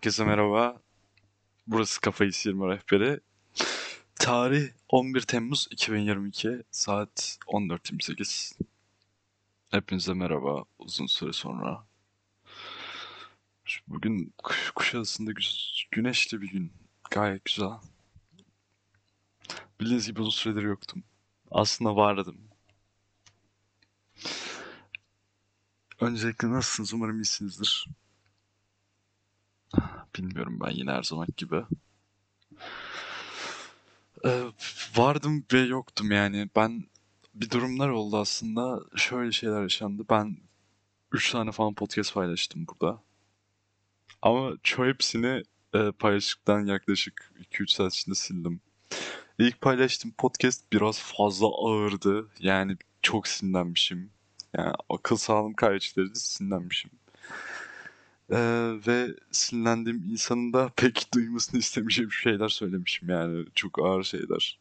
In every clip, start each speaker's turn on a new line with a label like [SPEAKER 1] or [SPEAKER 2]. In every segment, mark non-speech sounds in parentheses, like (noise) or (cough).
[SPEAKER 1] Herkese merhaba. Burası Kafayı Sıyırma Rehberi. Tarih 11 Temmuz 2022. Saat 14.28. Hepinize merhaba. Uzun süre sonra. Bugün Kuş- Kuşadası'nda gü- güneşli bir gün. Gayet güzel. Bildiğiniz gibi uzun süredir yoktum. Aslında vardım. Öncelikle nasılsınız? Umarım iyisinizdir. Bilmiyorum ben yine her zaman gibi. Ee, vardım ve yoktum yani. Ben bir durumlar oldu aslında. Şöyle şeyler yaşandı. Ben 3 tane falan podcast paylaştım burada. Ama çoğu hepsini e, paylaştıktan yaklaşık 2-3 saat içinde sildim. İlk paylaştığım podcast biraz fazla ağırdı. Yani çok sinirlenmişim. Yani akıl sağlığım kaybettiğinde sinirlenmişim. Ee, ve sinirlendiğim insanın da (laughs) pek duymasını istemeyeceğim şeyler söylemişim yani. Çok ağır şeyler.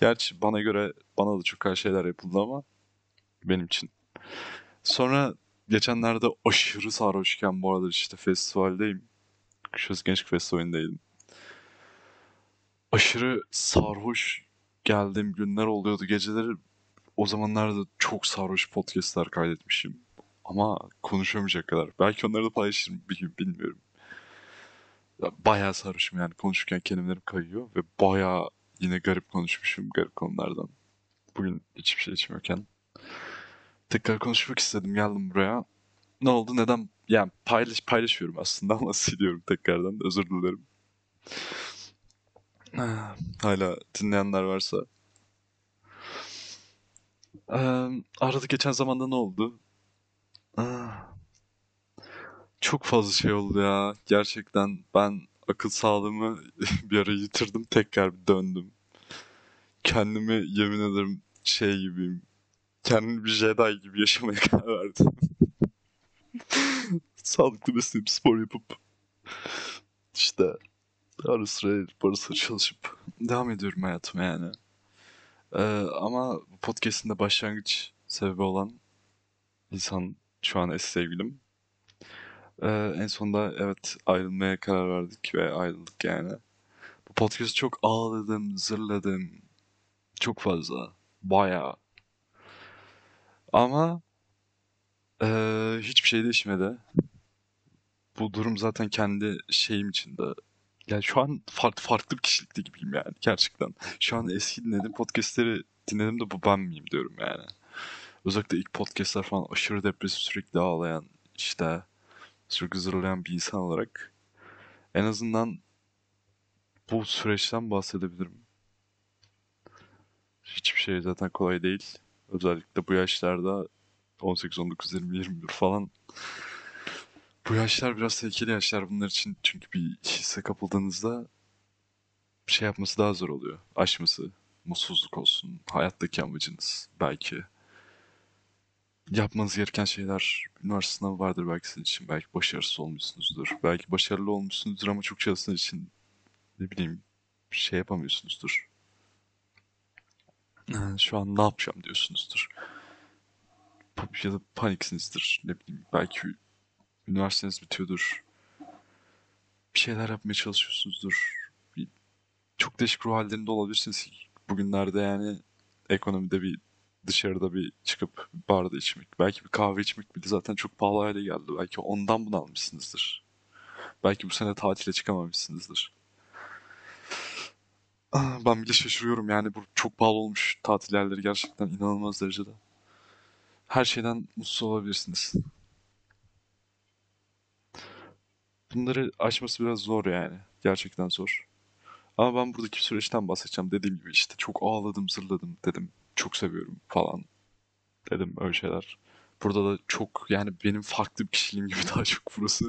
[SPEAKER 1] Gerçi bana göre bana da çok ağır şeyler yapıldı ama benim için. Sonra geçenlerde aşırı sarhoşken bu aralar işte festivaldeyim. Kuşadası Gençlik Festivali'ndeydim. Aşırı sarhoş geldiğim günler oluyordu. Geceleri o zamanlarda çok sarhoş podcastlar kaydetmişim. Ama konuşamayacak kadar. Belki onları da paylaşırım bir gün bilmiyorum. Ya Bayağı sarhoşum yani konuşurken kelimelerim kayıyor ve bayağı yine garip konuşmuşum garip konulardan. Bugün hiçbir şey içmiyorken. Tekrar konuşmak istedim geldim buraya. Ne oldu neden? Yani paylaş, paylaşıyorum aslında ama (laughs) siliyorum tekrardan özür dilerim. (sighs) Hala dinleyenler varsa. Ee, arada geçen zamanda ne oldu? Ah, Çok fazla şey oldu ya. Gerçekten ben akıl sağlığımı (laughs) bir ara yitirdim. Tekrar döndüm. Kendimi yemin ederim şey gibiyim. Kendimi bir Jedi gibi yaşamaya (laughs) karar verdim. (laughs) Sağlıklı beslenip spor yapıp işte ara sıra sıra çalışıp devam ediyorum hayatıma yani. Ee, ama podcast'in de başlangıç sebebi olan insan şu an eski sevgilim. Ee, en sonunda evet ayrılmaya karar verdik ve ayrıldık yani. Bu podcast çok ağladım, zırladım. Çok fazla. Bayağı. Ama eee, hiçbir şey değişmedi. Bu durum zaten kendi şeyim içinde. Yani şu an farklı farklı bir kişilikte gibiyim yani gerçekten. Şu an eski dinlediğim podcastleri dinledim de bu ben miyim diyorum yani. Özellikle ilk podcastler falan aşırı depresif sürekli ağlayan işte sürekli zırlayan bir insan olarak en azından bu süreçten bahsedebilirim. Hiçbir şey zaten kolay değil. Özellikle bu yaşlarda 18, 19, 20, 21 falan. Bu yaşlar biraz tehlikeli yaşlar bunlar için. Çünkü bir hisse kapıldığınızda bir şey yapması daha zor oluyor. Aşması, mutsuzluk olsun, hayattaki amacınız belki. Yapmanız gereken şeyler, üniversite sınavı vardır belki sizin için. Belki başarısız olmuşsunuzdur. Belki başarılı olmuşsunuzdur ama çok çalıştığınız için ne bileyim şey yapamıyorsunuzdur. "Ha, Şu an ne yapacağım diyorsunuzdur. Ya da paniksinizdir. Ne bileyim belki üniversiteniz bitiyordur. Bir şeyler yapmaya çalışıyorsunuzdur. Çok değişik ruh hallerinde olabilirsiniz. Bugünlerde yani ekonomide bir dışarıda bir çıkıp barda içmek. Belki bir kahve içmek bile zaten çok pahalı hale geldi. Belki ondan bunu almışsınızdır. Belki bu sene tatile çıkamamışsınızdır. Ah, Ben bile şaşırıyorum yani bu çok pahalı olmuş tatil yerleri gerçekten inanılmaz derecede. Her şeyden mutsuz olabilirsiniz. Bunları aşması biraz zor yani. Gerçekten zor. Ama ben buradaki süreçten bahsedeceğim. Dediğim gibi işte çok ağladım, zırladım dedim. Çok seviyorum falan dedim öyle şeyler. Burada da çok yani benim farklı bir kişiliğim gibi (laughs) daha çok burası.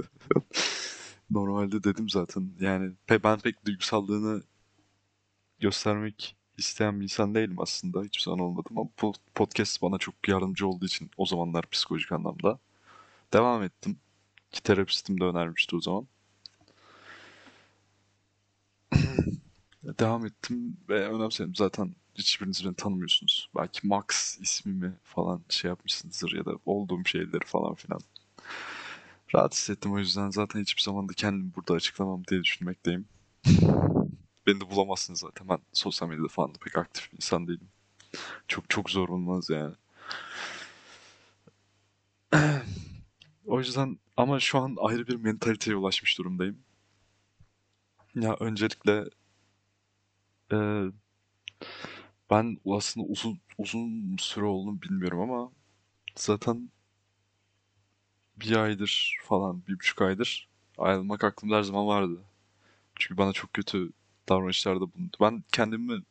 [SPEAKER 1] (laughs) Normalde dedim zaten yani ben pek duygusallığını göstermek isteyen bir insan değilim aslında. Hiçbir zaman olmadım ama podcast bana çok yardımcı olduğu için o zamanlar psikolojik anlamda devam ettim. Ki terapistim de önermişti o zaman. (clears throat) Devam ettim ve önemsedim. Zaten hiçbiriniz beni tanımıyorsunuz. Belki Max ismimi falan şey yapmışsınızdır ya da olduğum şeyleri falan filan. Rahat hissettim o yüzden zaten hiçbir zaman da kendimi burada açıklamam diye düşünmekteyim. Beni de bulamazsınız zaten. Ben sosyal medyada falan da pek aktif bir insan değilim. Çok çok zor olmaz yani. (clears throat) O yüzden ama şu an ayrı bir mentaliteye ulaşmış durumdayım. Ya öncelikle e, ben aslında uzun uzun süre olduğunu bilmiyorum ama zaten bir aydır falan, bir buçuk aydır ayrılmak aklımda her zaman vardı. Çünkü bana çok kötü davranışlarda bulundu. Ben kendimi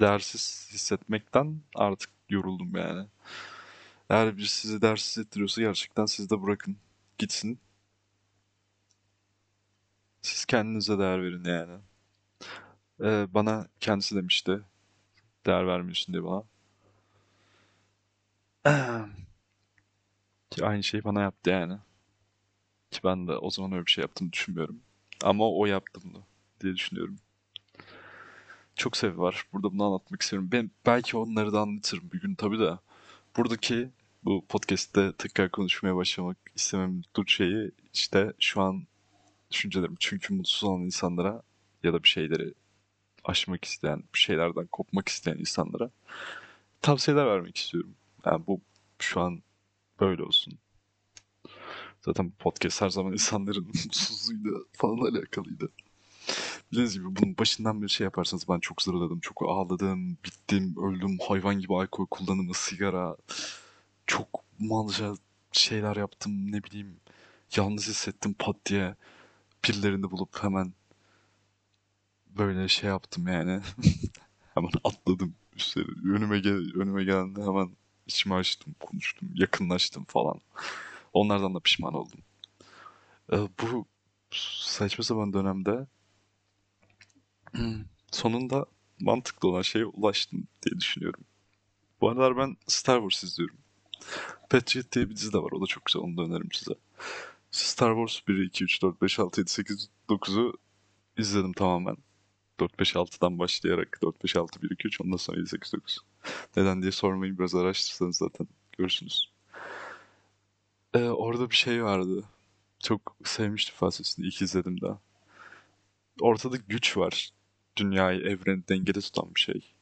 [SPEAKER 1] değersiz hissetmekten artık yoruldum yani. Eğer bir sizi değersiz hissettiriyorsa gerçekten siz de bırakın. Gitsin. Siz kendinize değer verin yani. Ee, bana kendisi demişti. Değer vermiyorsun diye bana. Ki aynı şeyi bana yaptı yani. Ki ben de o zaman öyle bir şey yaptığımı düşünmüyorum. Ama o yaptı bunu diye düşünüyorum. Çok sebebi var. Burada bunu anlatmak istiyorum. Ben belki onları da anlatırım bir gün tabii de. Buradaki bu podcast'te tekrar konuşmaya başlamak istemem dur şeyi işte şu an düşüncelerim. Çünkü mutsuz olan insanlara ya da bir şeyleri aşmak isteyen, bir şeylerden kopmak isteyen insanlara tavsiyeler vermek istiyorum. Yani bu şu an böyle olsun. Zaten bu podcast her zaman insanların (laughs) mutsuzluğuyla falan alakalıydı. Bildiğiniz gibi bunun başından bir şey yaparsanız ben çok zırladım, çok ağladım, bittim, öldüm, hayvan gibi alkol kullanımı, sigara, çok malca şeyler yaptım, ne bileyim, yalnız hissettim pat diye birilerini bulup hemen böyle şey yaptım yani. (laughs) hemen atladım üstleri. Önüme, gel önüme geldi hemen içimi açtım, konuştum, yakınlaştım falan. Onlardan da pişman oldum. Ee, bu saçma sapan dönemde (clears throat) sonunda mantıklı olan şeye ulaştım diye düşünüyorum. Bu aralar ben Star Wars izliyorum. Patriot diye bir dizi de var. O da çok güzel. Onu da öneririm size. Star Wars 1, 2, 3, 4, 5, 6, 7, 8, 9'u izledim tamamen. 4, 5, 6'dan başlayarak 4, 5, 6, 1, 2, 3 ondan sonra 7, 8, 9. Neden diye sormayın. Biraz araştırsanız zaten görürsünüz. Ee, orada bir şey vardı. Çok sevmiştim felsefesini. İlk izledim daha. Ortada güç var. Dünyayı, evreni dengede tutan bir şey.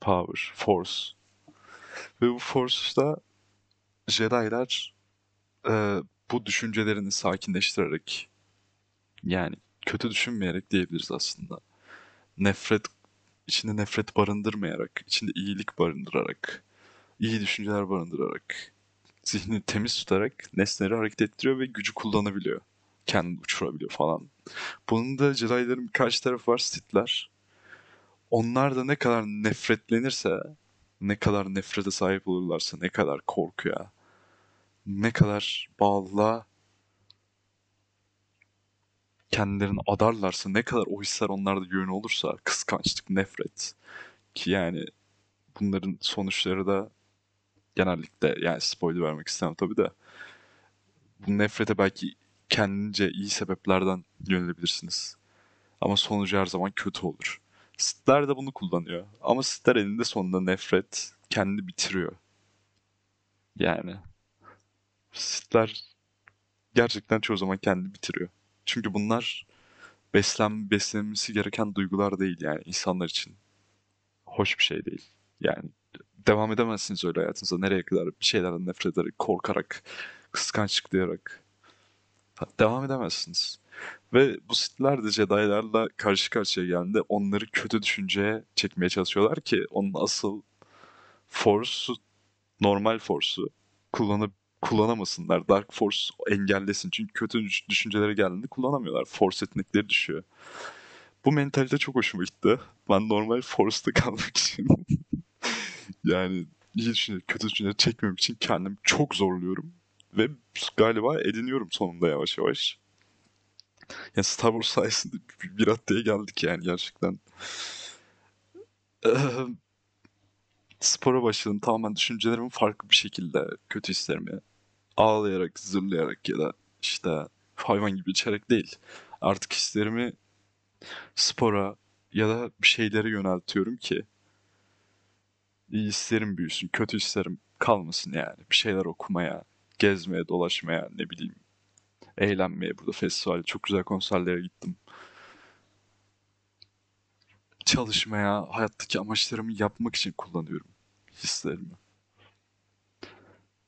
[SPEAKER 1] Power, force. Ve bu force'da Jedi'lar e, bu düşüncelerini sakinleştirerek yani kötü düşünmeyerek diyebiliriz aslında. Nefret, içinde nefret barındırmayarak, içinde iyilik barındırarak, iyi düşünceler barındırarak, zihni temiz tutarak nesneleri hareket ettiriyor ve gücü kullanabiliyor. Kendini uçurabiliyor falan. Bunun da Jedi'ların birkaç tarafı var, Sith'ler. Onlar da ne kadar nefretlenirse, ne kadar nefrete sahip olurlarsa, ne kadar korkuya, ne kadar bağlılığa kendilerini adarlarsa, ne kadar o hisler onlarda yoğun olursa, kıskançlık, nefret ki yani bunların sonuçları da genellikle yani spoiler vermek istemem tabii de bu nefrete belki kendince iyi sebeplerden yönelebilirsiniz. Ama sonucu her zaman kötü olur. Sith'ler de bunu kullanıyor. Ama Sith'ler elinde sonunda nefret kendi bitiriyor. Yani Sith'ler gerçekten çoğu zaman kendi bitiriyor. Çünkü bunlar beslen beslenmesi gereken duygular değil yani insanlar için. Hoş bir şey değil. Yani devam edemezsiniz öyle hayatınıza. Nereye kadar bir şeylerden nefret ederek, korkarak, kıskançlıklayarak. Devam edemezsiniz. Ve bu Sith'ler de Jedi'larla karşı karşıya geldiğinde onları kötü düşünceye çekmeye çalışıyorlar ki onun asıl Force'u, normal Force'u kullanıp kullanamasınlar. Dark Force engellesin. Çünkü kötü düşünceleri geldiğinde kullanamıyorlar. Force yetenekleri düşüyor. Bu mentalite çok hoşuma gitti. Ben normal Force'da (laughs) kalmak için yani iyi düşünce, kötü düşünce çekmemek için kendimi çok zorluyorum. Ve galiba ediniyorum sonunda yavaş yavaş. Yani Star Wars sayesinde bir, raddeye geldik yani gerçekten. Spora başladım. Tamamen düşüncelerimi farklı bir şekilde kötü hislerimi ağlayarak, zırlayarak ya da işte hayvan gibi içerek değil. Artık hislerimi spora ya da bir şeylere yöneltiyorum ki iyi hislerim büyüsün, kötü hislerim kalmasın yani. Bir şeyler okumaya, gezmeye, dolaşmaya, ne bileyim Eğlenmeye burada festival, çok güzel konserlere gittim. Çalışmaya, hayattaki amaçlarımı yapmak için kullanıyorum hislerimi.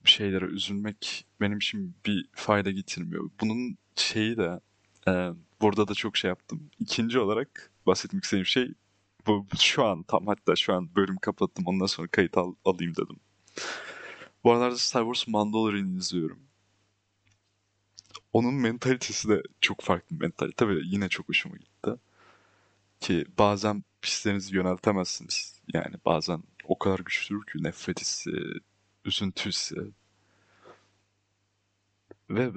[SPEAKER 1] Şeylere üzülmek benim için bir fayda getirmiyor. Bunun şeyi de e, burada da çok şey yaptım. İkinci olarak bahsetmek istediğim şey bu şu an tam hatta şu an bölüm kapattım ondan sonra kayıt al, alayım dedim. Bu aralarda Star Wars Mandalorian'ı izliyorum. Onun mentalitesi de çok farklı bir mentalite. Tabii yine çok hoşuma gitti. Ki bazen pislerinizi yöneltemezsiniz. Yani bazen o kadar güçlüdür ki nefret hissi, üzüntü. Ve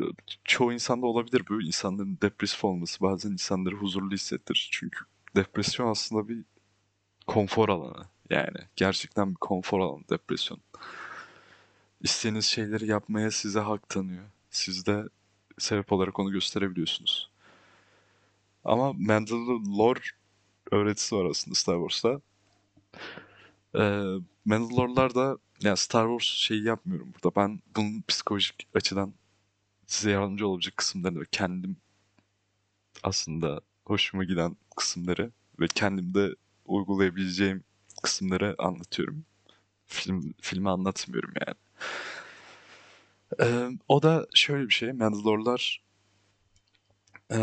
[SPEAKER 1] çoğu insanda olabilir bu insanların depresif olması bazen insanları huzurlu hissettirir. Çünkü depresyon aslında bir konfor alanı. Yani gerçekten bir konfor alanı depresyon. İstediğiniz şeyleri yapmaya size hak tanıyor. Siz de sebep olarak onu gösterebiliyorsunuz. Ama Mandalore öğretisi var aslında Star Wars'ta. Ee, Mandalore'lar da yani Star Wars şeyi yapmıyorum burada. Ben bunun psikolojik açıdan size yardımcı olabilecek kısımlarını ve kendim aslında hoşuma giden kısımları ve kendimde uygulayabileceğim kısımları anlatıyorum. Film, filmi anlatmıyorum yani. Ee, o da şöyle bir şey. Mandalorlar e,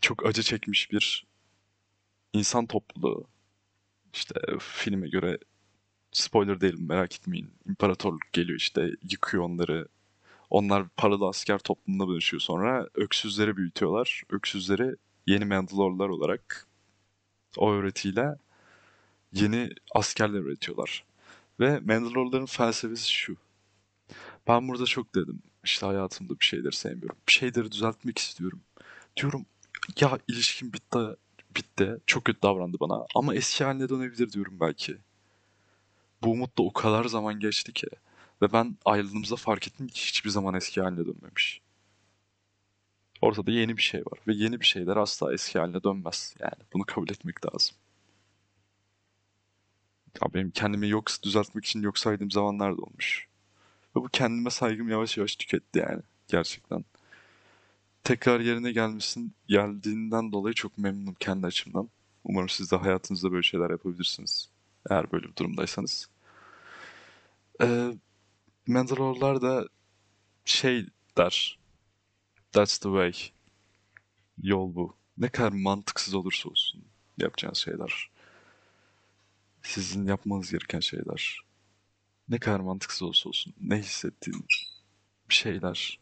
[SPEAKER 1] çok acı çekmiş bir insan topluluğu. İşte filme göre spoiler değilim merak etmeyin. İmparatorluk geliyor işte yıkıyor onları. Onlar paralı asker toplumuna dönüşüyor sonra. Öksüzleri büyütüyorlar. Öksüzleri yeni Mandalorlar olarak o öğretiyle yeni askerler üretiyorlar. Ve Mandalorların felsefesi şu. Ben burada çok dedim. İşte hayatımda bir şeyleri sevmiyorum. Bir şeyleri düzeltmek istiyorum. Diyorum ya ilişkim bitti, bitti. Çok kötü davrandı bana. Ama eski haline dönebilir diyorum belki. Bu umut da o kadar zaman geçti ki. Ve ben ayrıldığımızda fark ettim ki hiçbir zaman eski haline dönmemiş. Ortada yeni bir şey var. Ve yeni bir şeyler asla eski haline dönmez. Yani bunu kabul etmek lazım. Ya benim kendimi yok düzeltmek için yok saydığım zamanlar da olmuş. Ve bu kendime saygım yavaş yavaş tüketti yani. Gerçekten. Tekrar yerine gelmesin geldiğinden dolayı çok memnunum kendi açımdan. Umarım siz de hayatınızda böyle şeyler yapabilirsiniz. Eğer böyle bir durumdaysanız. Ee, Mandalorlar da şey der. That's the way. Yol bu. Ne kadar mantıksız olursa olsun yapacağınız şeyler. Sizin yapmanız gereken şeyler. Ne kadar mantıksız olsa olsun. Ne hissettiğin şeyler.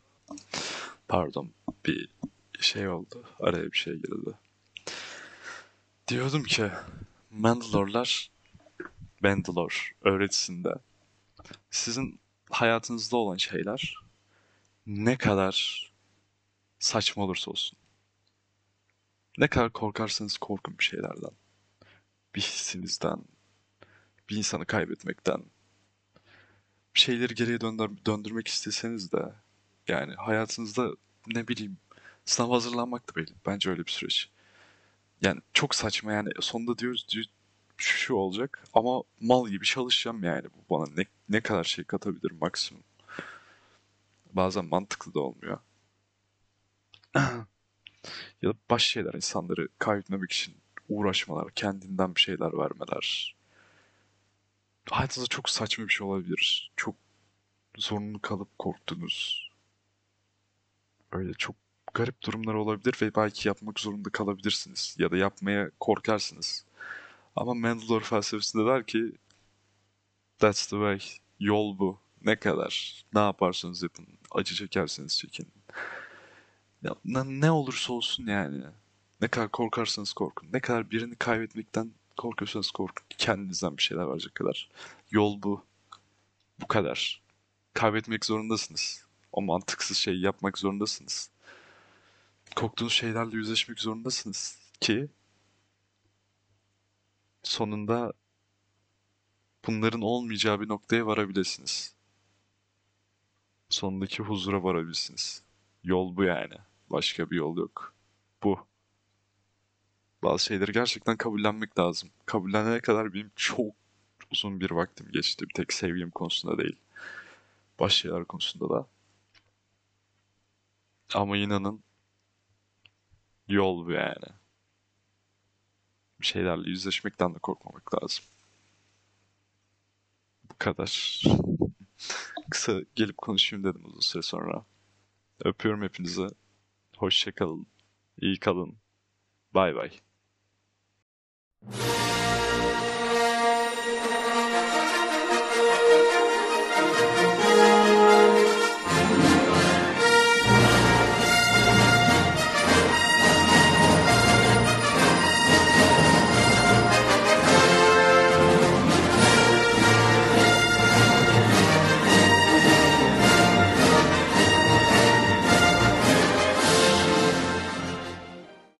[SPEAKER 1] Pardon. Bir şey oldu. Araya bir şey girdi. Diyordum ki Mandalorlar Mandalore öğretisinde sizin hayatınızda olan şeyler ne kadar saçma olursa olsun. Ne kadar korkarsanız korkun bir şeylerden. Bir hissinizden, bir insanı kaybetmekten. Bir şeyleri geriye döndür döndürmek isteseniz de yani hayatınızda ne bileyim sınav hazırlanmak da belli. Bence öyle bir süreç. Yani çok saçma yani sonunda diyoruz, diyoruz şu olacak ama mal gibi çalışacağım yani bu bana ne, ne kadar şey katabilir maksimum. Bazen mantıklı da olmuyor. (clears throat) ya da baş şeyler insanları kaybetmemek için uğraşmalar, kendinden bir şeyler vermeler. Hayatınızda çok saçma bir şey olabilir. Çok zorunlu kalıp korktunuz. Öyle çok garip durumlar olabilir ve belki yapmak zorunda kalabilirsiniz. Ya da yapmaya korkarsınız. Ama Mandalore felsefesinde der ki That's the way. Yol bu. Ne kadar. Ne yaparsanız yapın. Acı çekerseniz çekin. Ya, ne olursa olsun yani. Ne kadar korkarsanız korkun. Ne kadar birini kaybetmekten korkuyorsanız korkun. Kendinizden bir şeyler verecek kadar. Yol bu. Bu kadar. Kaybetmek zorundasınız. O mantıksız şeyi yapmak zorundasınız. Korktuğunuz şeylerle yüzleşmek zorundasınız ki sonunda bunların olmayacağı bir noktaya varabilirsiniz. Sonundaki huzura varabilirsiniz. Yol bu yani. Başka bir yol yok. Bu. Bazı şeyleri gerçekten kabullenmek lazım. Kabullenene kadar benim çok uzun bir vaktim geçti. Bir tek sevgim konusunda değil. Baş şeyler konusunda da. Ama inanın yol bu yani. Şeylerle yüzleşmekten de korkmamak lazım. Bu kadar. (laughs) Kısa gelip konuşayım dedim uzun süre sonra. Öpüyorum hepinizi. Hoşça kalın. İyi kalın. Bay bay.